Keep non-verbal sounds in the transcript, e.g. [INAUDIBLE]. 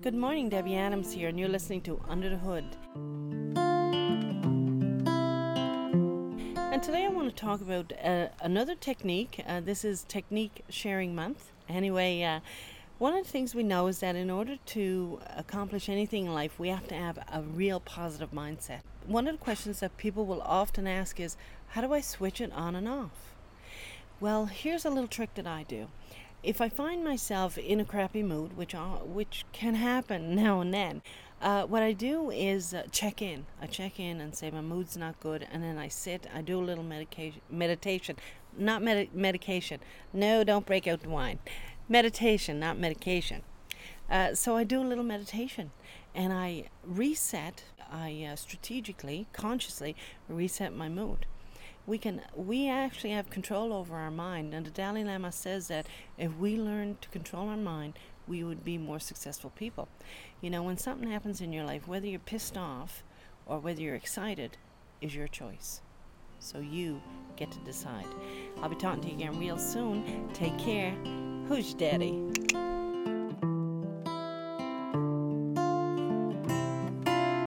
Good morning, Debbie Adams here, and you're listening to Under the Hood. And today I want to talk about uh, another technique. Uh, this is Technique Sharing Month. Anyway, uh, one of the things we know is that in order to accomplish anything in life, we have to have a real positive mindset. One of the questions that people will often ask is, How do I switch it on and off? Well, here's a little trick that I do if I find myself in a crappy mood, which uh, which can happen [LAUGHS] now and then, uh, what I do is uh, check in. I check in and say my mood's not good, and then I sit. I do a little medication, meditation, not med- medication. No, don't break out the wine. Meditation, not medication. Uh, so I do a little meditation, and I reset. I uh, strategically, consciously reset my mood we can we actually have control over our mind and the dalai lama says that if we learn to control our mind we would be more successful people. You know when something happens in your life whether you're pissed off or whether you're excited is your choice. So you get to decide. I'll be talking to you again real soon. Take care. Who's daddy